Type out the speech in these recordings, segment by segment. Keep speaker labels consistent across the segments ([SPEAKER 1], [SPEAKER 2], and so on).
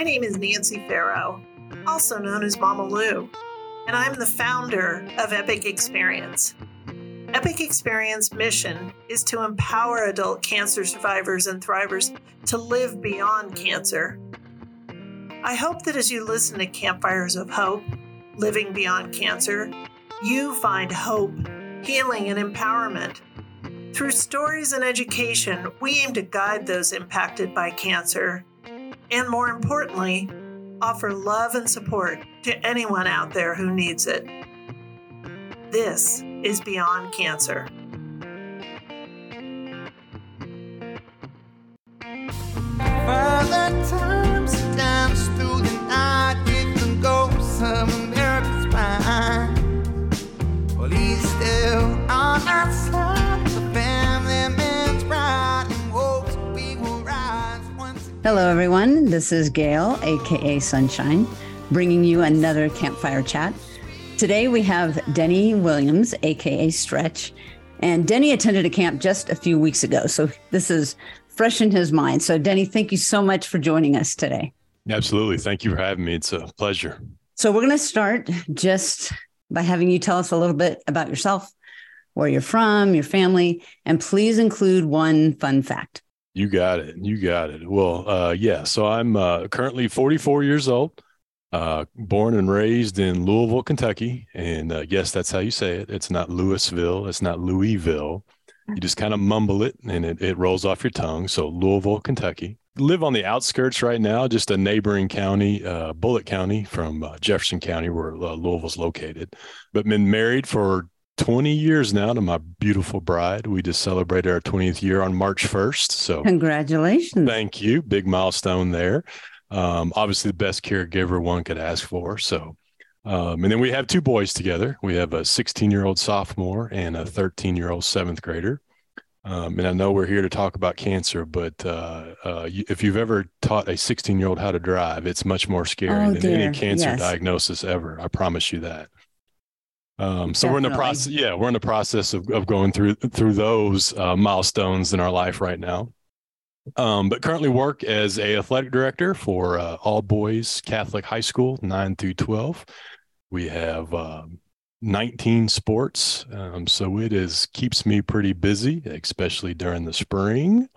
[SPEAKER 1] My name is Nancy Farrow, also known as Mama Lou, and I'm the founder of Epic Experience. Epic Experience mission is to empower adult cancer survivors and thrivers to live beyond cancer. I hope that as you listen to Campfires of Hope, Living Beyond Cancer, you find hope, healing, and empowerment. Through stories and education, we aim to guide those impacted by cancer and, more importantly, offer love and support to anyone out there who needs it. This is Beyond Cancer.
[SPEAKER 2] This is Gail, aka Sunshine, bringing you another campfire chat. Today we have Denny Williams, aka Stretch, and Denny attended a camp just a few weeks ago, so this is fresh in his mind. So, Denny, thank you so much for joining us today.
[SPEAKER 3] Absolutely. Thank you for having me. It's a pleasure.
[SPEAKER 2] So, we're going to start just by having you tell us a little bit about yourself, where you're from, your family, and please include one fun fact.
[SPEAKER 3] You got it. You got it. Well, uh, yeah. So I'm uh, currently 44 years old, uh, born and raised in Louisville, Kentucky. And uh, yes, that's how you say it. It's not Louisville. It's not Louisville. You just kind of mumble it and it, it rolls off your tongue. So Louisville, Kentucky. Live on the outskirts right now, just a neighboring county, uh, Bullitt County from uh, Jefferson County, where Louisville's located. But been married for 20 years now to my beautiful bride. We just celebrated our 20th year on March 1st. So
[SPEAKER 2] Congratulations.
[SPEAKER 3] thank you. Big milestone there. Um, obviously, the best caregiver one could ask for. So, um, and then we have two boys together. We have a 16 year old sophomore and a 13 year old seventh grader. Um, and I know we're here to talk about cancer, but uh, uh, if you've ever taught a 16 year old how to drive, it's much more scary
[SPEAKER 2] Oh,
[SPEAKER 3] than
[SPEAKER 2] dear.
[SPEAKER 3] any cancer
[SPEAKER 2] Yes.
[SPEAKER 3] diagnosis ever. I promise you that. Um, so we're in the process. Yeah, we're in the process of, of going through through those uh, milestones in our life right now. Um, but currently work as a athletic director for uh, all boys Catholic high school, nine through twelve. We have um 19 sports, um, so it is keeps me pretty busy, especially during the spring.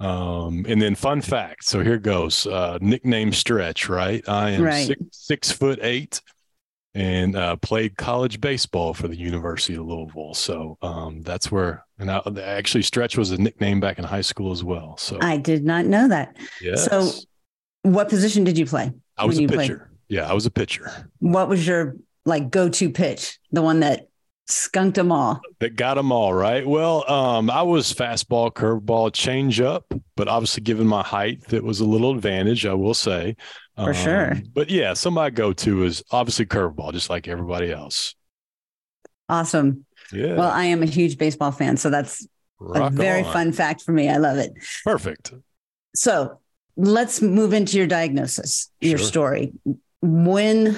[SPEAKER 3] Um, and then fun fact. So here goes. Uh, nickname Stretch. Right, I am
[SPEAKER 2] Right.
[SPEAKER 3] six six foot eight and uh, played college baseball for the University of Louisville. So um, that's where, and I, actually, Stretch was a nickname back in high school as well. So
[SPEAKER 2] I did not know that.
[SPEAKER 3] yes,
[SPEAKER 2] So, what position did you play?
[SPEAKER 3] I was a
[SPEAKER 2] you played?
[SPEAKER 3] pitcher. Yeah, I was a pitcher
[SPEAKER 2] What was your like go-to pitch? The one that skunked them all.
[SPEAKER 3] that got them all right. Well, um, I was fastball, curveball, changeup, but obviously, given my height, that was a little advantage, I will say.
[SPEAKER 2] For sure.
[SPEAKER 3] But yeah, some I go to is obviously curveball, just like everybody else.
[SPEAKER 2] Awesome.
[SPEAKER 3] Yeah.
[SPEAKER 2] Well, I am a huge baseball fan, so that's a very
[SPEAKER 3] on.
[SPEAKER 2] fun fact for me. I love it.
[SPEAKER 3] Perfect.
[SPEAKER 2] So, let's move into your diagnosis, your
[SPEAKER 3] Sure.
[SPEAKER 2] story. When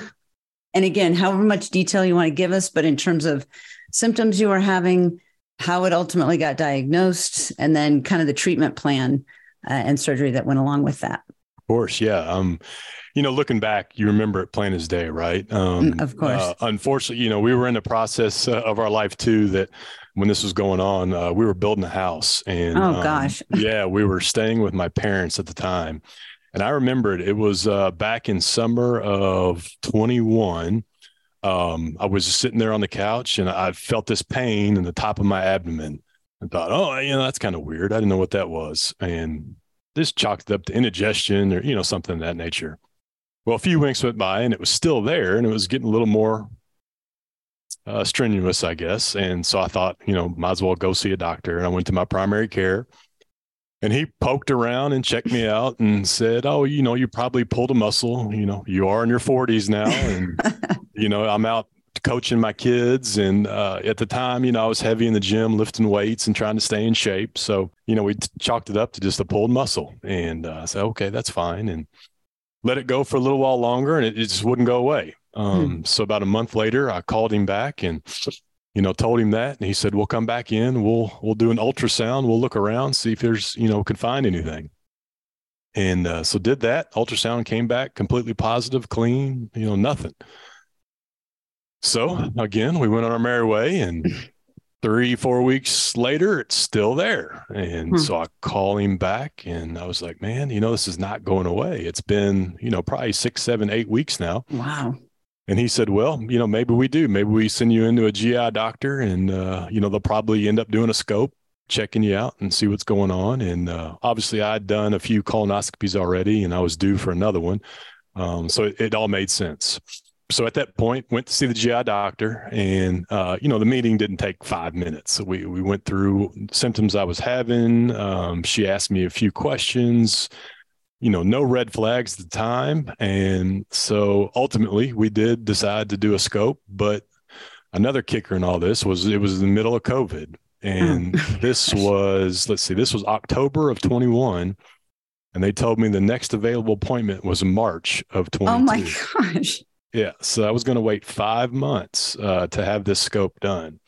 [SPEAKER 2] and again, however much detail you want to give us, but in terms of symptoms you were having, how it ultimately got diagnosed, and then kind of the treatment plan uh, and surgery that went along with that.
[SPEAKER 3] Of course, yeah. Um, you know, looking back, you remember it plain as day, right? Um,
[SPEAKER 2] Mm, of course.
[SPEAKER 3] Uh, unfortunately, you know, we were in the process uh, of our life too. That when this was going on, uh, we were building a house, and
[SPEAKER 2] Oh,
[SPEAKER 3] um,
[SPEAKER 2] gosh.
[SPEAKER 3] yeah, we were staying with my parents at the time, and I remembered it was uh, back in summer of twenty one. Um, I was sitting there on the couch, and I felt this pain in the top of my abdomen. I thought, oh, you know, that's kind of weird. I didn't know what that was, and this chalked it up to indigestion or you know something of that nature. Well, a few weeks went by and it was still there, and it was getting a little more uh, strenuous, I guess. And so I thought, you know, might as well go see a doctor. And I went to my primary care, and he poked around and checked me out and said, "Oh, you know, you probably pulled a muscle. You know, you are in your 40s now, and you know, I'm out." Coaching my kids and uh, at the time you know i was heavy in the gym lifting weights and trying to stay in shape. So you know we chalked it up to just a pulled muscle and uh, i said okay that's fine and let it go for a little while longer and it, it just wouldn't go away. Um, so about a month later i called him back and you know told him that and he said we'll come back in. We'll we'll do an ultrasound. We'll look around see if there's you know can find anything. And uh, so did that. Ultrasound came back completely positive, clean, you know, nothing. So again, we went on our merry way and three, four weeks later, it's still there. And
[SPEAKER 2] Hmm.
[SPEAKER 3] so I call him back and I was like, man, you know, this is not going away. It's been, you know, probably six, seven, eight weeks now.
[SPEAKER 2] Wow.
[SPEAKER 3] And he said, well, you know, maybe we do. Maybe we send you into a GI doctor and, uh, you know, they'll probably end up doing a scope, checking you out and see what's going on. And uh, obviously, I'd done a few colonoscopies already and I was due for another one. Um, so it, it all made sense. So at that point, went to see the GI doctor, and uh, you know the meeting didn't take five minutes. So we we went through symptoms I was having. Um, she asked me a few questions you know, no red flags at the time. And so ultimately we did decide to do a scope. But another kicker in all this was it was the middle of COVID. And this was, let's see, this was October of 21. And they told me the next available appointment was March of 22.
[SPEAKER 2] Oh my gosh.
[SPEAKER 3] Yeah. So I was going to wait five months uh, to have this scope done.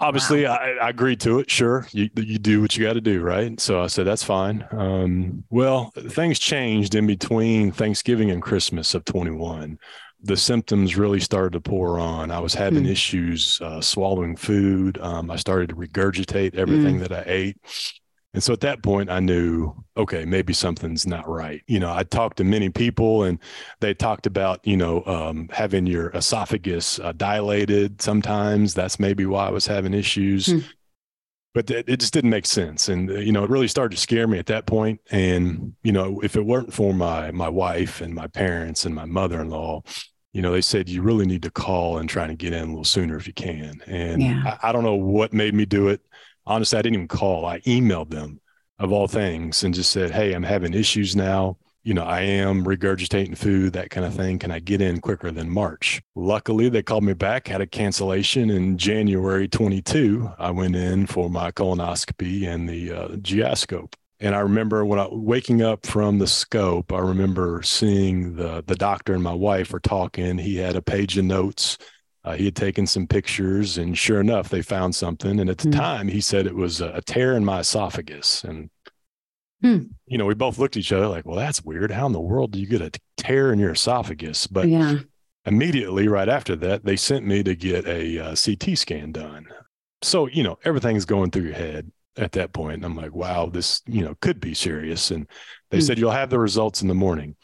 [SPEAKER 3] Obviously, I, I agreed to it. Sure, you you do what you got to do, right? So I said that's fine. Um, well, things changed in between Thanksgiving and Christmas of 21. The symptoms really started to pour on. I was having
[SPEAKER 2] Hmm.
[SPEAKER 3] issues uh, swallowing food. Um, I started to regurgitate everything that I ate. And so at that point, I knew, okay, maybe something's not right. You know, I talked to many people and they talked about, you know, um, having your esophagus uh, dilated sometimes. That's maybe why I was having issues.
[SPEAKER 2] Hmm.
[SPEAKER 3] But it, it just didn't make sense. And, uh, you know, it really started to scare me at that point. And, you know, if it weren't for my, my wife and my parents and my mother in law, you know, they said you really need to call and try to get in a little sooner if you can. And
[SPEAKER 2] Yeah.
[SPEAKER 3] I, I don't know what made me do it honestly, I didn't even call. I emailed them of all things and just said, Hey, I'm having issues now. You know, I am regurgitating food, that kind of thing. Can I get in quicker than March? Luckily, they called me back, had a cancellation in January 22. I went in for my colonoscopy and the uh, GI scope. And I remember when I waking up from the scope, I remember seeing the the doctor and my wife were talking. He had a page of notes uh, he had taken some pictures, and sure enough, they found something. And at the
[SPEAKER 2] Hmm.
[SPEAKER 3] time, he said it was a, a tear in my esophagus. And,
[SPEAKER 2] Hmm.
[SPEAKER 3] you know, we both looked at each other like, well, that's weird. How in the world do you get a tear in your esophagus? But
[SPEAKER 2] yeah.
[SPEAKER 3] immediately right after that, they sent me to get a uh, CT scan done. So, you know, everything's going through your head at that point. And I'm like, wow, this, you know, could be serious. And they
[SPEAKER 2] Hmm.
[SPEAKER 3] said, you'll have the results in the morning.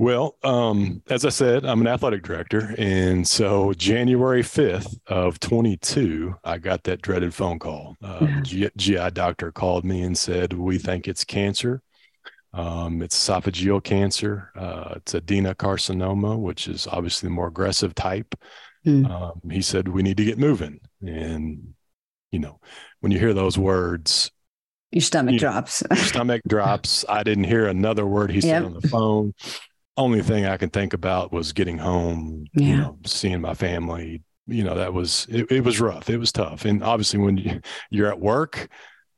[SPEAKER 3] Well, um, as I said, I'm an athletic director. And so January 5th of 22, I got that dreaded phone call. Uh,
[SPEAKER 2] Yeah.
[SPEAKER 3] G- GI doctor called me and said, we think it's cancer. Um, it's esophageal cancer. Uh, it's adenocarcinoma, which is obviously the more aggressive type.
[SPEAKER 2] Hmm.
[SPEAKER 3] Um, he said, we need to get moving. And, you know, when you hear those words,
[SPEAKER 2] Your stomach
[SPEAKER 3] Yeah.
[SPEAKER 2] drops.
[SPEAKER 3] stomach drops. I didn't hear another word he said on the phone. Only thing I can think about was getting home, you know, seeing my family. You know, that was it, it was rough. It was tough. And obviously when you, you're at work,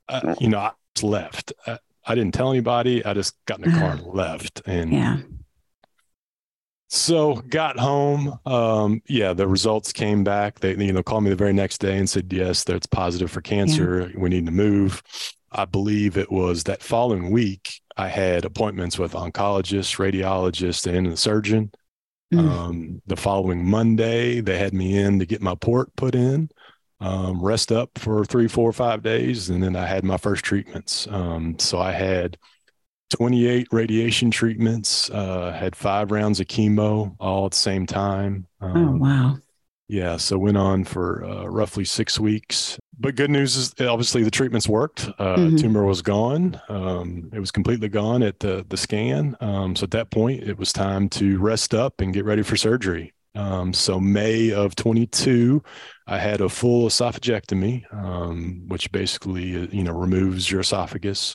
[SPEAKER 3] uh, you know, I just left. I, I didn't tell anybody. I just got in the car and left. And
[SPEAKER 2] yeah.
[SPEAKER 3] so got home. Um, yeah, the results came back. They, you know, called me the very next day and said, yes, that's positive for cancer. We need to move. I believe it was that following week, I had appointments with oncologists, radiologists, and a surgeon.
[SPEAKER 2] Mm.
[SPEAKER 3] Um, the following Monday, they had me in to get my port put in, um, rest up for three, four, five days, and then I had my first treatments. Um, so I had 28 radiation treatments, uh, had five rounds of chemo all at the same time.
[SPEAKER 2] oh
[SPEAKER 3] Um,
[SPEAKER 2] wow.
[SPEAKER 3] yeah, so went on for uh, roughly six weeks. But good news is obviously the treatments worked. Uh,
[SPEAKER 2] Mhm.
[SPEAKER 3] Tumor was gone. Um, it was completely gone at the the scan. Um, so at that point, it was time to rest up and get ready for surgery. Um, so May of 22, I had a full esophagectomy, um, which basically uh, you know removes your esophagus.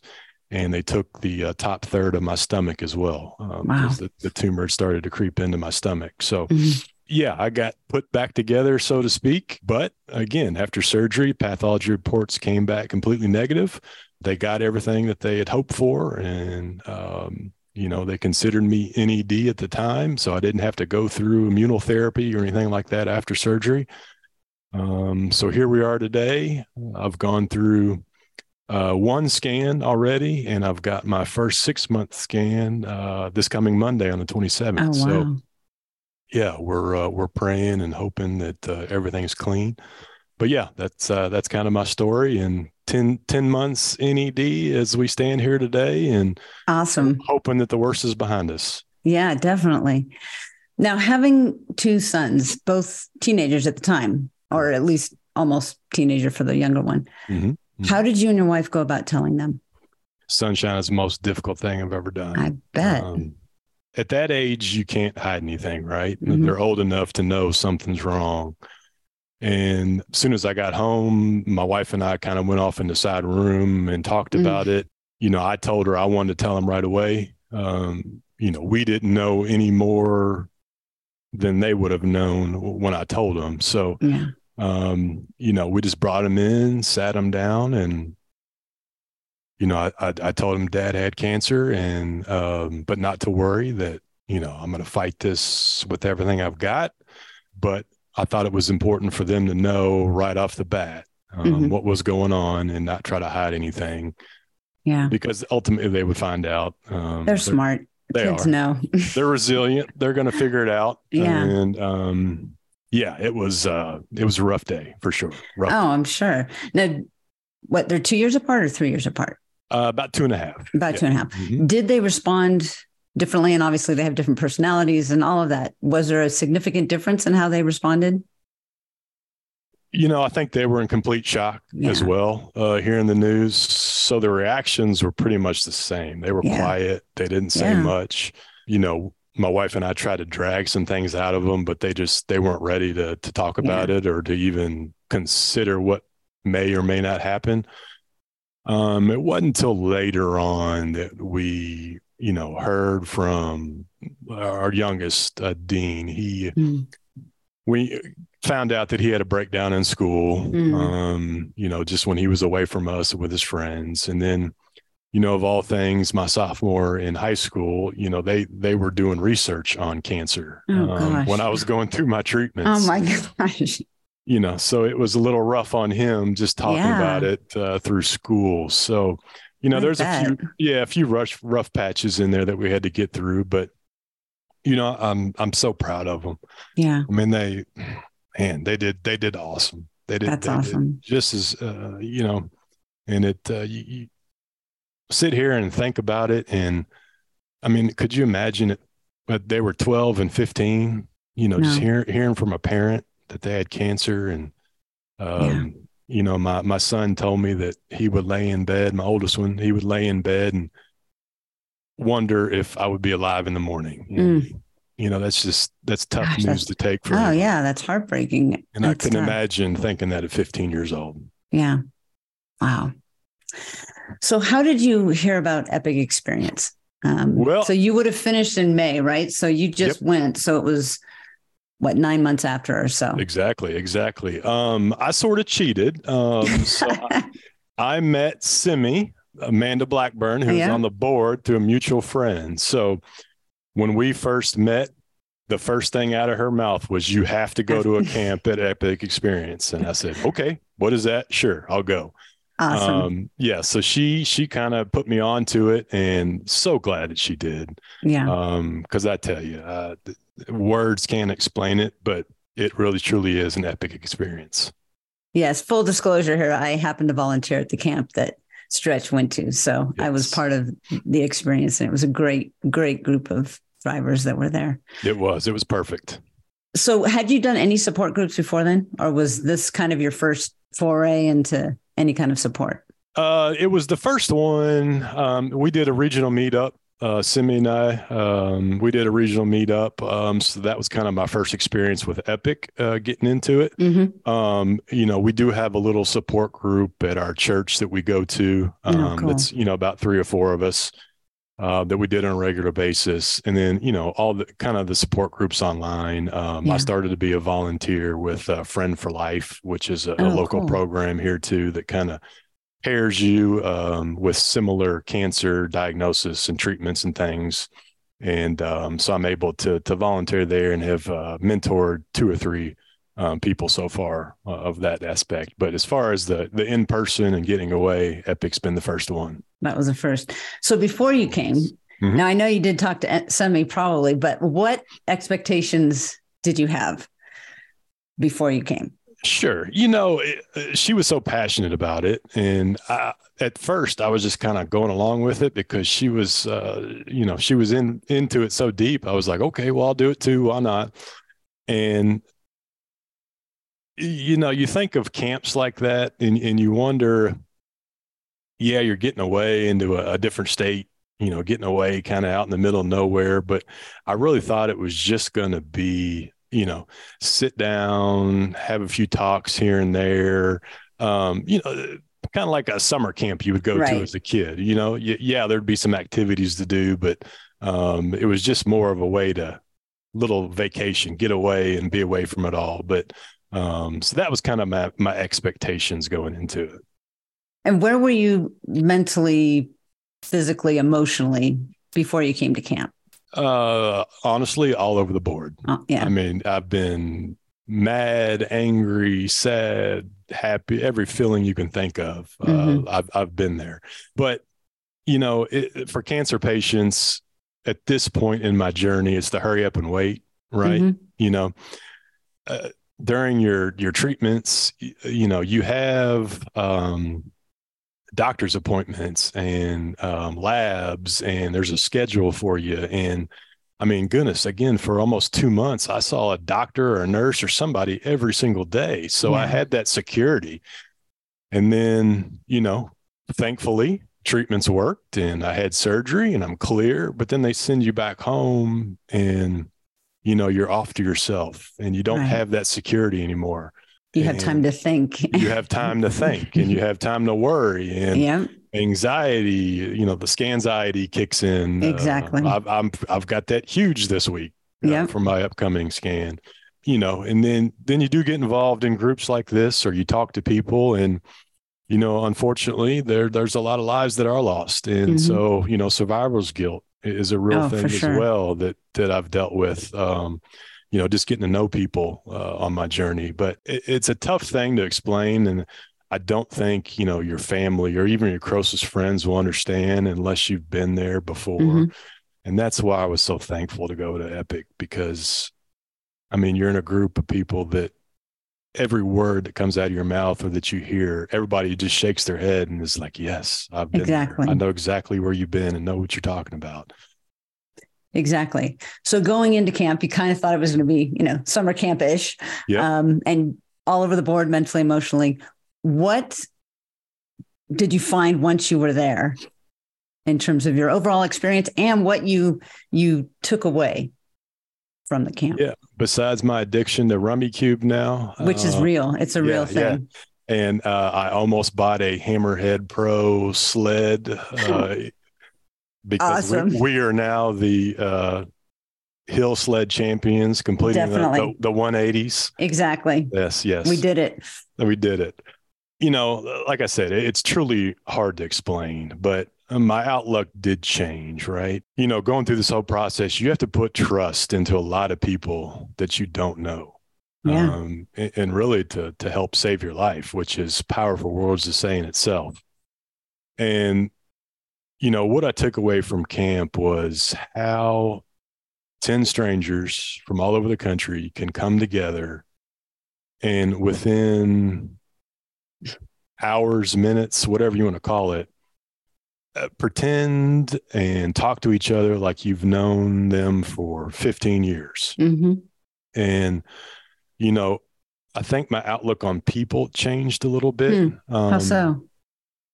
[SPEAKER 3] And they took the uh, top third of my stomach as well, um,
[SPEAKER 2] Wow.
[SPEAKER 3] because the, the tumor started to creep into my stomach. So
[SPEAKER 2] Mhm.
[SPEAKER 3] Yeah, I got put back together, so to speak. But again, after surgery, pathology reports came back completely negative. They got everything that they had hoped for. And, um, you know, they considered me NED at the time. So I didn't have to go through immunotherapy or anything like that after surgery. Um, so here we are today. I've gone through uh, one scan already, and I've got my first six month scan uh, this coming Monday on the 27th.
[SPEAKER 2] Oh, wow.
[SPEAKER 3] So, yeah, we're uh, we're praying and hoping that uh, everything's clean. But yeah, that's uh, that's kind of my story. And 10, 10 months NED as we stand here today, and
[SPEAKER 2] awesome.
[SPEAKER 3] hoping that the worst is behind us.
[SPEAKER 2] Yeah, definitely. Now, having two sons, both teenagers at the time, or at least almost teenager for the younger one,
[SPEAKER 3] Mhm.
[SPEAKER 2] how did you and your wife go about telling them?
[SPEAKER 3] Sunshine is the most difficult thing I've ever done.
[SPEAKER 2] I bet.
[SPEAKER 3] Um, at that age, you can't hide anything, right?
[SPEAKER 2] Mhm.
[SPEAKER 3] They're old enough to know something's wrong. And as soon as I got home, my wife and I kind of went off in the side room and talked
[SPEAKER 2] Mm.
[SPEAKER 3] about it. You know, I told her I wanted to tell him right away. Um, you know, we didn't know any more than they would have known when I told them. So,
[SPEAKER 2] yeah.
[SPEAKER 3] um, you know, we just brought him in, sat him down, and you know, I, I, I told him dad had cancer, and um, but not to worry that you know I'm going to fight this with everything I've got. But I thought it was important for them to know right off the bat um,
[SPEAKER 2] Mhm.
[SPEAKER 3] what was going on and not try to hide anything
[SPEAKER 2] Yeah.
[SPEAKER 3] because ultimately they would find out. Um,
[SPEAKER 2] They're smart.
[SPEAKER 3] They
[SPEAKER 2] Kids
[SPEAKER 3] are.
[SPEAKER 2] know.
[SPEAKER 3] They're resilient. They're going to figure it out.
[SPEAKER 2] Yeah.
[SPEAKER 3] And um, yeah, it was uh, it was a rough day for sure. Rough
[SPEAKER 2] oh, I'm sure. Now, what, they're two years apart or three years apart?
[SPEAKER 3] Uh, about two and a half.
[SPEAKER 2] About
[SPEAKER 3] Yeah.
[SPEAKER 2] two and a half.
[SPEAKER 3] Mhm.
[SPEAKER 2] Did they respond differently? And obviously, they have different personalities and all of that. Was there a significant difference in how they responded?
[SPEAKER 3] You know, I think they were in complete shock as well, uh, hearing the news. So the reactions were pretty much the same. They were
[SPEAKER 2] Yeah.
[SPEAKER 3] quiet. They didn't say
[SPEAKER 2] Yeah.
[SPEAKER 3] much. You know, my wife and I tried to drag some things out of them, but they just they weren't ready to to talk about it or to even consider what may or may not happen. Um, it wasn't until later on that we, you know, heard from our youngest, uh, Dean. He
[SPEAKER 2] Mm.
[SPEAKER 3] we found out that he had a breakdown in school
[SPEAKER 2] Mm.
[SPEAKER 3] um you know just when he was away from us with his friends and then you know of all things my sophomore in high school you know they they were doing research on cancer
[SPEAKER 2] Oh,
[SPEAKER 3] um, when i was going through my treatments
[SPEAKER 2] Oh, my gosh.
[SPEAKER 3] You know so it was a little rough on him just talking
[SPEAKER 2] Yeah.
[SPEAKER 3] about it uh, through school so you know
[SPEAKER 2] I
[SPEAKER 3] there's a few yeah a few rough rough patches in there that we had to get through but you know i'm i'm so proud of them
[SPEAKER 2] Yeah.
[SPEAKER 3] I mean, they, man, they did, they did awesome. They did,
[SPEAKER 2] That's
[SPEAKER 3] they did
[SPEAKER 2] awesome.
[SPEAKER 3] just as, uh, you know, and it, uh, you, you sit here and think about it. And I mean, could you imagine it? But they were 12 and 15, you know, just
[SPEAKER 2] No.
[SPEAKER 3] hearing, hearing from a parent that they had cancer. And, um, you know, my, my son told me that he would lay in bed, my oldest one, he would lay in bed and wonder if I would be alive in the morning. And, You know, that's just, that's tough
[SPEAKER 2] Mm. Gosh,
[SPEAKER 3] news
[SPEAKER 2] that's-
[SPEAKER 3] to take for
[SPEAKER 2] Oh,
[SPEAKER 3] anyone.
[SPEAKER 2] yeah. That's heartbreaking.
[SPEAKER 3] And I
[SPEAKER 2] That's
[SPEAKER 3] couldn't
[SPEAKER 2] tough.
[SPEAKER 3] imagine thinking that at 15 years old.
[SPEAKER 2] Yeah. Wow. So, how did you hear about Epic Experience? Um,
[SPEAKER 3] Well-
[SPEAKER 2] so you would have finished in May, right? So you just went. So it was what nine months after or so.
[SPEAKER 3] Exactly, exactly. Um, I sort of cheated. Um, so I, I met Simi, Amanda Blackburn, who's
[SPEAKER 2] Yeah.
[SPEAKER 3] on the board through a mutual friend. So when we first met, the first thing out of her mouth was, You have to go to a camp at Epic Experience. And I said, Okay, what is that? Sure, I'll go.
[SPEAKER 2] awesome.
[SPEAKER 3] Um, yeah, so she she kind of put me onto it and so glad that she did.
[SPEAKER 2] yeah.
[SPEAKER 3] Um, because I tell you, uh, words can't explain it, but it really truly is an epic experience.
[SPEAKER 2] yes. Full disclosure here. I happened to volunteer at the camp that Stretch went to. So I was part of the experience. And it was a great, great group of thrivers that were there.
[SPEAKER 3] It was, it was perfect.
[SPEAKER 2] So had you done any support groups before then? Or was this kind of your first foray into any kind of support?
[SPEAKER 3] Uh, it was the first one. Um, we did a regional meetup. Uh, Simi and I, um, we did a regional meetup. Um, so that was kind of my first experience with Epic, uh, getting into it.
[SPEAKER 2] Mm-hmm.
[SPEAKER 3] Um, you know, we do have a little support group at our church that we go to.
[SPEAKER 2] Oh,
[SPEAKER 3] Um,
[SPEAKER 2] cool.
[SPEAKER 3] That's you know about three or four of us uh, that we did on a regular basis, and then you know all the kind of the support groups online. Um,
[SPEAKER 2] Yeah.
[SPEAKER 3] I started to be a volunteer with uh, Friend for Life, which is a, a
[SPEAKER 2] Oh,
[SPEAKER 3] local
[SPEAKER 2] cool.
[SPEAKER 3] program here too that kind of pairs you um, with similar cancer diagnosis and treatments and things. And um, so I'm able to to volunteer there and have uh, mentored two or three um, people so far uh, of that aspect. But as far as the the in person and getting away, Epic's been the first one.
[SPEAKER 2] That was the first. So before you came,
[SPEAKER 3] Mhm.
[SPEAKER 2] now I know you did talk to Simi probably, but what expectations did you have before you came?
[SPEAKER 3] Sure. You know, it, uh, she was so passionate about it. And I, at first, I was just kind of going along with it because she was, uh, you know, she was in into it so deep. I was like, okay, well, I'll do it too. Why not? And, you know, you think of camps like that and, and you wonder, yeah, you're getting away into a, a different state, you know, getting away kind of out in the middle of nowhere. But I really thought it was just going to be, you know, sit down, have a few talks here and there. Um, you know, kind of like a summer camp you would go
[SPEAKER 2] Right.
[SPEAKER 3] to as a kid. You know, Y- yeah, there'd be some activities to do, but um, it was just more of a way to little vacation, get away and be away from it all. But um, so that was kind of my my expectations going into it.
[SPEAKER 2] And where were you mentally, physically, emotionally before you came to camp?
[SPEAKER 3] Uh, honestly, all over the board.
[SPEAKER 2] Oh, yeah.
[SPEAKER 3] I mean, I've been mad, angry, sad, happy, every feeling you can think of.
[SPEAKER 2] Mhm.
[SPEAKER 3] Uh, I've I've been there. But you know, it, for cancer patients at this point in my journey, it's the hurry up and wait, right?
[SPEAKER 2] Mhm.
[SPEAKER 3] You know, uh, during your your treatments, you know, you have um, doctor's appointments and um, labs, and there's a schedule for you, and I mean, goodness, again, for almost two months, I saw a doctor or a nurse or somebody every single day. So I had that security. And then, you know, thankfully, treatments worked and I had surgery and I'm clear. But then they send you back home and, you know, you're off to yourself and you don't
[SPEAKER 2] Right.
[SPEAKER 3] have that security anymore.
[SPEAKER 2] You have time to think.
[SPEAKER 3] You have time to think and you have time to worry. And
[SPEAKER 2] yeah.
[SPEAKER 3] anxiety, you know, the scanxiety kicks in. Uh,
[SPEAKER 2] Exactly.
[SPEAKER 3] I've, I'm, I've got that huge this week uh,
[SPEAKER 2] Yeah.
[SPEAKER 3] for my upcoming scan, you know, and then, then you do get involved in groups like this, or you talk to people and, you know, unfortunately there, there's a lot of lives that are lost. And
[SPEAKER 2] Mhm.
[SPEAKER 3] so, you know, survivor's guilt is a real
[SPEAKER 2] Oh,
[SPEAKER 3] thing as
[SPEAKER 2] sure.
[SPEAKER 3] well that, that I've dealt with. Um, you know, just getting to know people uh, on my journey, but it, it's a tough thing to explain. And I don't think, you know, your family or even your closest friends will understand unless you've been there before.
[SPEAKER 2] Mhm.
[SPEAKER 3] And that's why I was so thankful to go to Epic because I mean, you're in a group of people that every word that comes out of your mouth or that you hear, everybody just shakes their head and is like, Yes, I've been there.
[SPEAKER 2] Exactly.
[SPEAKER 3] I know exactly where you've been and know what you're talking about.
[SPEAKER 2] Exactly. So going into camp, you kind of thought it was going to be, you know, summer camp ish.
[SPEAKER 3] Yeah.
[SPEAKER 2] Um, and all over the board, mentally, emotionally. What did you find once you were there in terms of your overall experience and what you you took away from the camp,
[SPEAKER 3] Yeah. Besides my addiction to Rummikub now,
[SPEAKER 2] which is
[SPEAKER 3] uh,
[SPEAKER 2] real. It's a real
[SPEAKER 3] yeah, yeah.
[SPEAKER 2] thing.
[SPEAKER 3] and uh, I almost bought a Hammerhead Pro sled uh, because we,
[SPEAKER 2] Awesome.
[SPEAKER 3] we are now the uh, hill sled champions, completing the, the, the 180s.
[SPEAKER 2] Exactly.
[SPEAKER 3] Yes, yes,
[SPEAKER 2] We did it.
[SPEAKER 3] we did it. You know, like I said, it's truly hard to explain, but my outlook did change, right? You know, going through this whole process, you have to put trust into a lot of people that you don't know
[SPEAKER 2] Yeah.
[SPEAKER 3] um, and, and really to to help save your life, which is powerful words to say in itself. And you know what I took away from camp was how ten strangers from all over the country can come together, and within hours, minutes, whatever you want to call it, uh, pretend and talk to each other like you've known them for 15 years.
[SPEAKER 2] hmm
[SPEAKER 3] And, you know, I think my outlook on people changed a little bit. Um,
[SPEAKER 2] How so?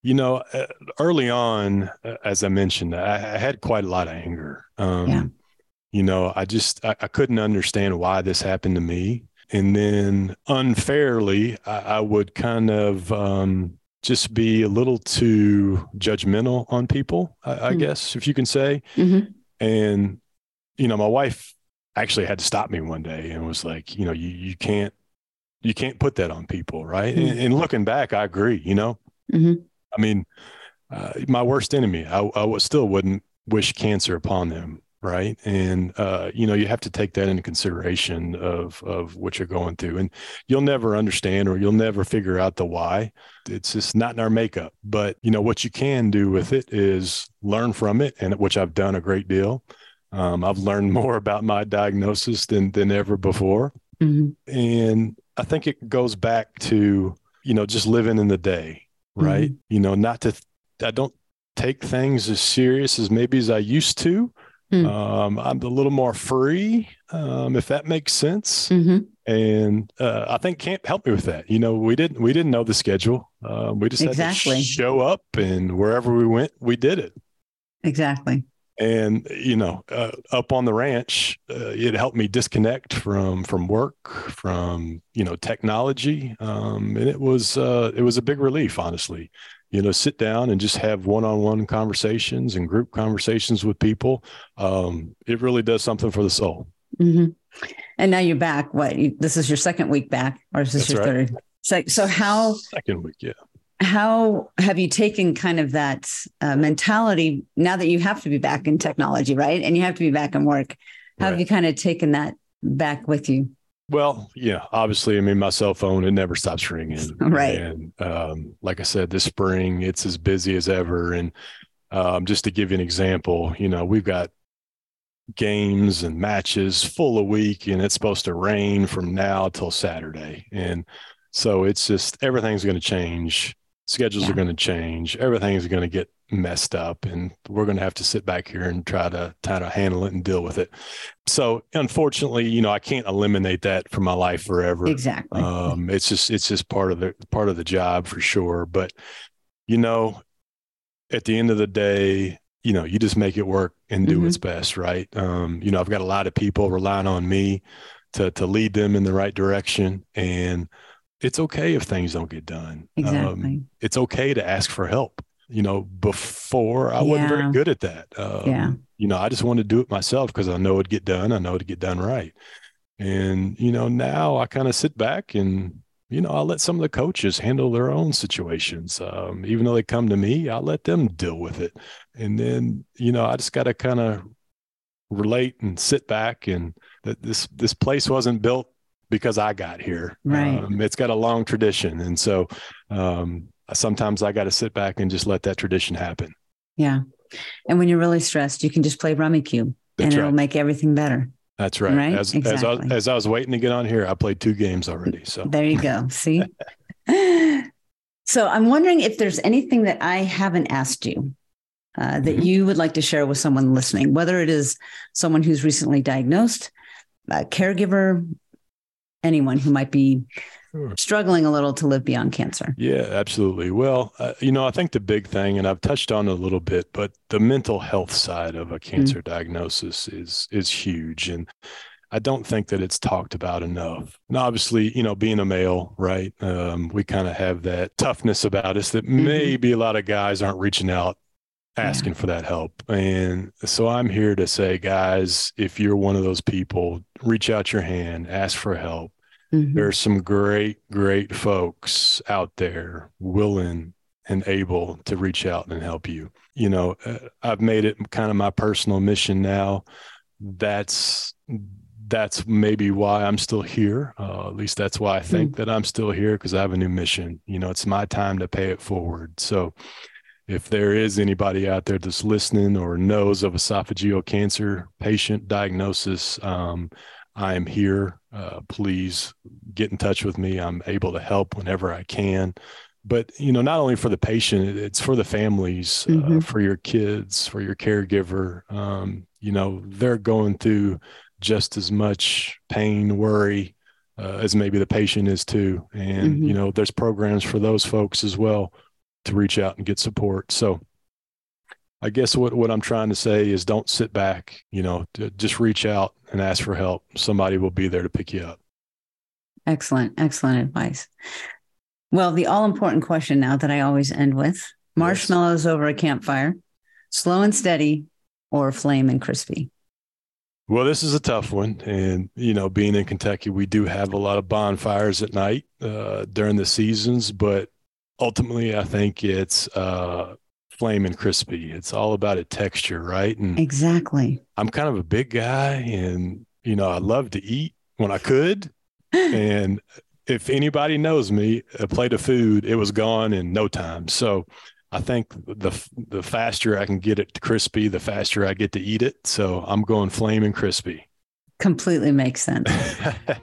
[SPEAKER 3] You know, uh, early on, uh, as I mentioned, I, I had quite a lot of anger. Um,
[SPEAKER 2] Yeah.
[SPEAKER 3] You know, I just I, I couldn't understand why this happened to me, and then unfairly, I, I would kind of um, just be a little too judgmental on people. I, I
[SPEAKER 2] Hmm.
[SPEAKER 3] guess if you can say.
[SPEAKER 2] hmm
[SPEAKER 3] And, you know, my wife actually had to stop me one day and was like, you know, you, you can't, you can't put that on people. Right.
[SPEAKER 2] Hmm.
[SPEAKER 3] And, and looking back, I agree, you know,
[SPEAKER 2] hmm
[SPEAKER 3] I mean, uh, my worst enemy, I, I still wouldn't wish cancer upon them. right? And uh, you know, you have to take that into consideration of of what you're going through, and you'll never understand or you'll never figure out the why. It's just not in our makeup. But you know, what you can do with it is learn from it, and which I've done a great deal. Um, I've learned more about my diagnosis than than ever before, mm-hmm. and I think it goes back to you know just living in the day, right? Mm-hmm. You know, not to I don't take things as serious as maybe as I used to. Mm. Um, I'm a little more free, um, if that makes sense. Mm-hmm. And uh, I think camp helped me with that. You know, we didn't we didn't know the schedule. Uh, we just exactly. had to show up, and wherever we went, we did it.
[SPEAKER 2] Exactly.
[SPEAKER 3] And you know, uh, up on the ranch, uh, it helped me disconnect from from work, from you know technology, um, and it was uh, it was a big relief, honestly. You know sit down and just have one-on-one conversations and group conversations with people. Um, it really does something for the soul.
[SPEAKER 2] Mm-hmm. and now you're back. What you, this is your second week back or is this That's your right. third? So, so how
[SPEAKER 3] second week yeah
[SPEAKER 2] how have you taken kind of that uh, mentality now that you have to be back in technology right and you have to be back in work how right. have you kind of taken that back with you
[SPEAKER 3] well, yeah, obviously, I mean, my cell phone, it never stops ringing.
[SPEAKER 2] Right.
[SPEAKER 3] And um, like I said, this spring, it's as busy as ever. And um, just to give you an example, you know, we've got games and matches full a week, and it's supposed to rain from now till Saturday. And so it's just everything's going to change. Schedules yeah. are going to change. Everything's going to get messed up and we're going to have to sit back here and try to try to handle it and deal with it so unfortunately you know i can't eliminate that from my life forever
[SPEAKER 2] exactly
[SPEAKER 3] um it's just it's just part of the part of the job for sure but you know at the end of the day you know you just make it work and do mm-hmm. what's best right um you know i've got a lot of people relying on me to to lead them in the right direction and it's okay if things don't get done
[SPEAKER 2] exactly um,
[SPEAKER 3] it's okay to ask for help you know, before I yeah. wasn't very good at that. Um, yeah. You know, I just wanted to do it myself because I know it'd get done. I know it'd get done right. And, you know, now I kind of sit back and, you know, I let some of the coaches handle their own situations. Um, even though they come to me, I let them deal with it. And then, you know, I just got to kind of relate and sit back and that this, this place wasn't built because I got here.
[SPEAKER 2] Right. Um,
[SPEAKER 3] it's got a long tradition. And so, um, sometimes I got to sit back and just let that tradition happen.
[SPEAKER 2] Yeah. And when you're really stressed, you can just play Rummikub That's and it'll right. make everything better.
[SPEAKER 3] That's right. right? As, exactly. as, I, as I was waiting to get on here, I played two games already. So
[SPEAKER 2] there you go. See? so I'm wondering if there's anything that I haven't asked you uh, that mm-hmm. you would like to share with someone listening, whether it is someone who's recently diagnosed, a caregiver, anyone who might be sure. struggling a little to live beyond cancer.
[SPEAKER 3] Yeah, absolutely. Well, uh, you know, I think the big thing, and I've touched on it a little bit, but the mental health side of a cancer mm diagnosis is is huge, and I don't think that it's talked about enough. And obviously, you know, being a male, right, um, we kind of have that toughness about us that mm-hmm. maybe a lot of guys aren't reaching out asking yeah. for that help. And so I'm here to say, guys, if you're one of those people, reach out your hand, ask for help. Mm-hmm. There's some great, great folks out there willing and able to reach out and help you. You know, uh, I've made it kind of my personal mission now. That's that's maybe why I'm still here. Uh, at least that's why I think mm-hmm. that I'm still here because I have a new mission. You know, it's my time to pay it forward. So, if there is anybody out there that's listening or knows of esophageal cancer patient diagnosis, um, I am here. Uh, please get in touch with me. I'm able to help whenever I can. But you know, not only for the patient, it's for the families, uh, mm-hmm. uh, for your kids, for your caregiver. Um, you know, they're going through just as much pain, worry uh, as maybe the patient is too. And mm-hmm. you know, there's programs for those folks as well to reach out and get support. So I guess what, what I'm trying to say is don't sit back, you know, just reach out and ask for help. Somebody will be there to pick you up.
[SPEAKER 2] Excellent. Excellent advice. Well, the all important question now that I always end with marshmallows yes. over a campfire, slow and steady, or flame and crispy?
[SPEAKER 3] Well, this is a tough one. And, you know, being in Kentucky, we do have a lot of bonfires at night uh, during the seasons, but ultimately, I think it's uh, flaming crispy. It's all about a texture, right? And
[SPEAKER 2] Exactly.
[SPEAKER 3] I'm kind of a big guy and you know, I love to eat when I could. and if anybody knows me, a plate of food, it was gone in no time. So I think the the faster I can get it crispy, the faster I get to eat it. So I'm going flaming crispy.
[SPEAKER 2] Completely makes sense.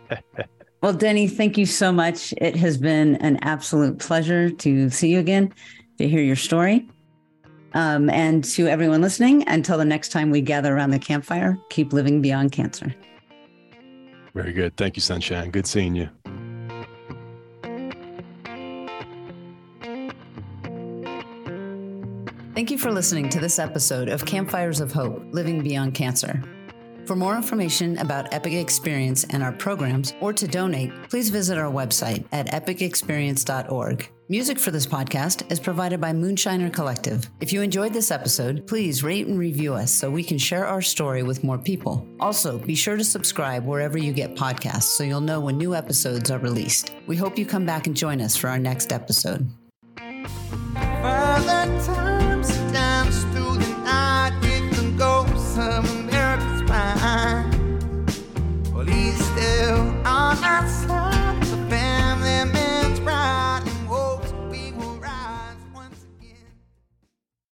[SPEAKER 2] well, Denny, thank you so much. It has been an absolute pleasure to see you again, to hear your story. Um, and to everyone listening, until the next time we gather around the campfire, keep living beyond cancer.
[SPEAKER 3] Very good. Thank you, Sunshine. Good seeing you.
[SPEAKER 2] Thank you for listening to this episode of Campfires of Hope Living Beyond Cancer. For more information about Epic Experience and our programs, or to donate, please visit our website at epicexperience.org. Music for this podcast is provided by Moonshiner Collective. If you enjoyed this episode, please rate and review us so we can share our story with more people. Also, be sure to subscribe wherever you get podcasts so you'll know when new episodes are released. We hope you come back and join us for our next episode.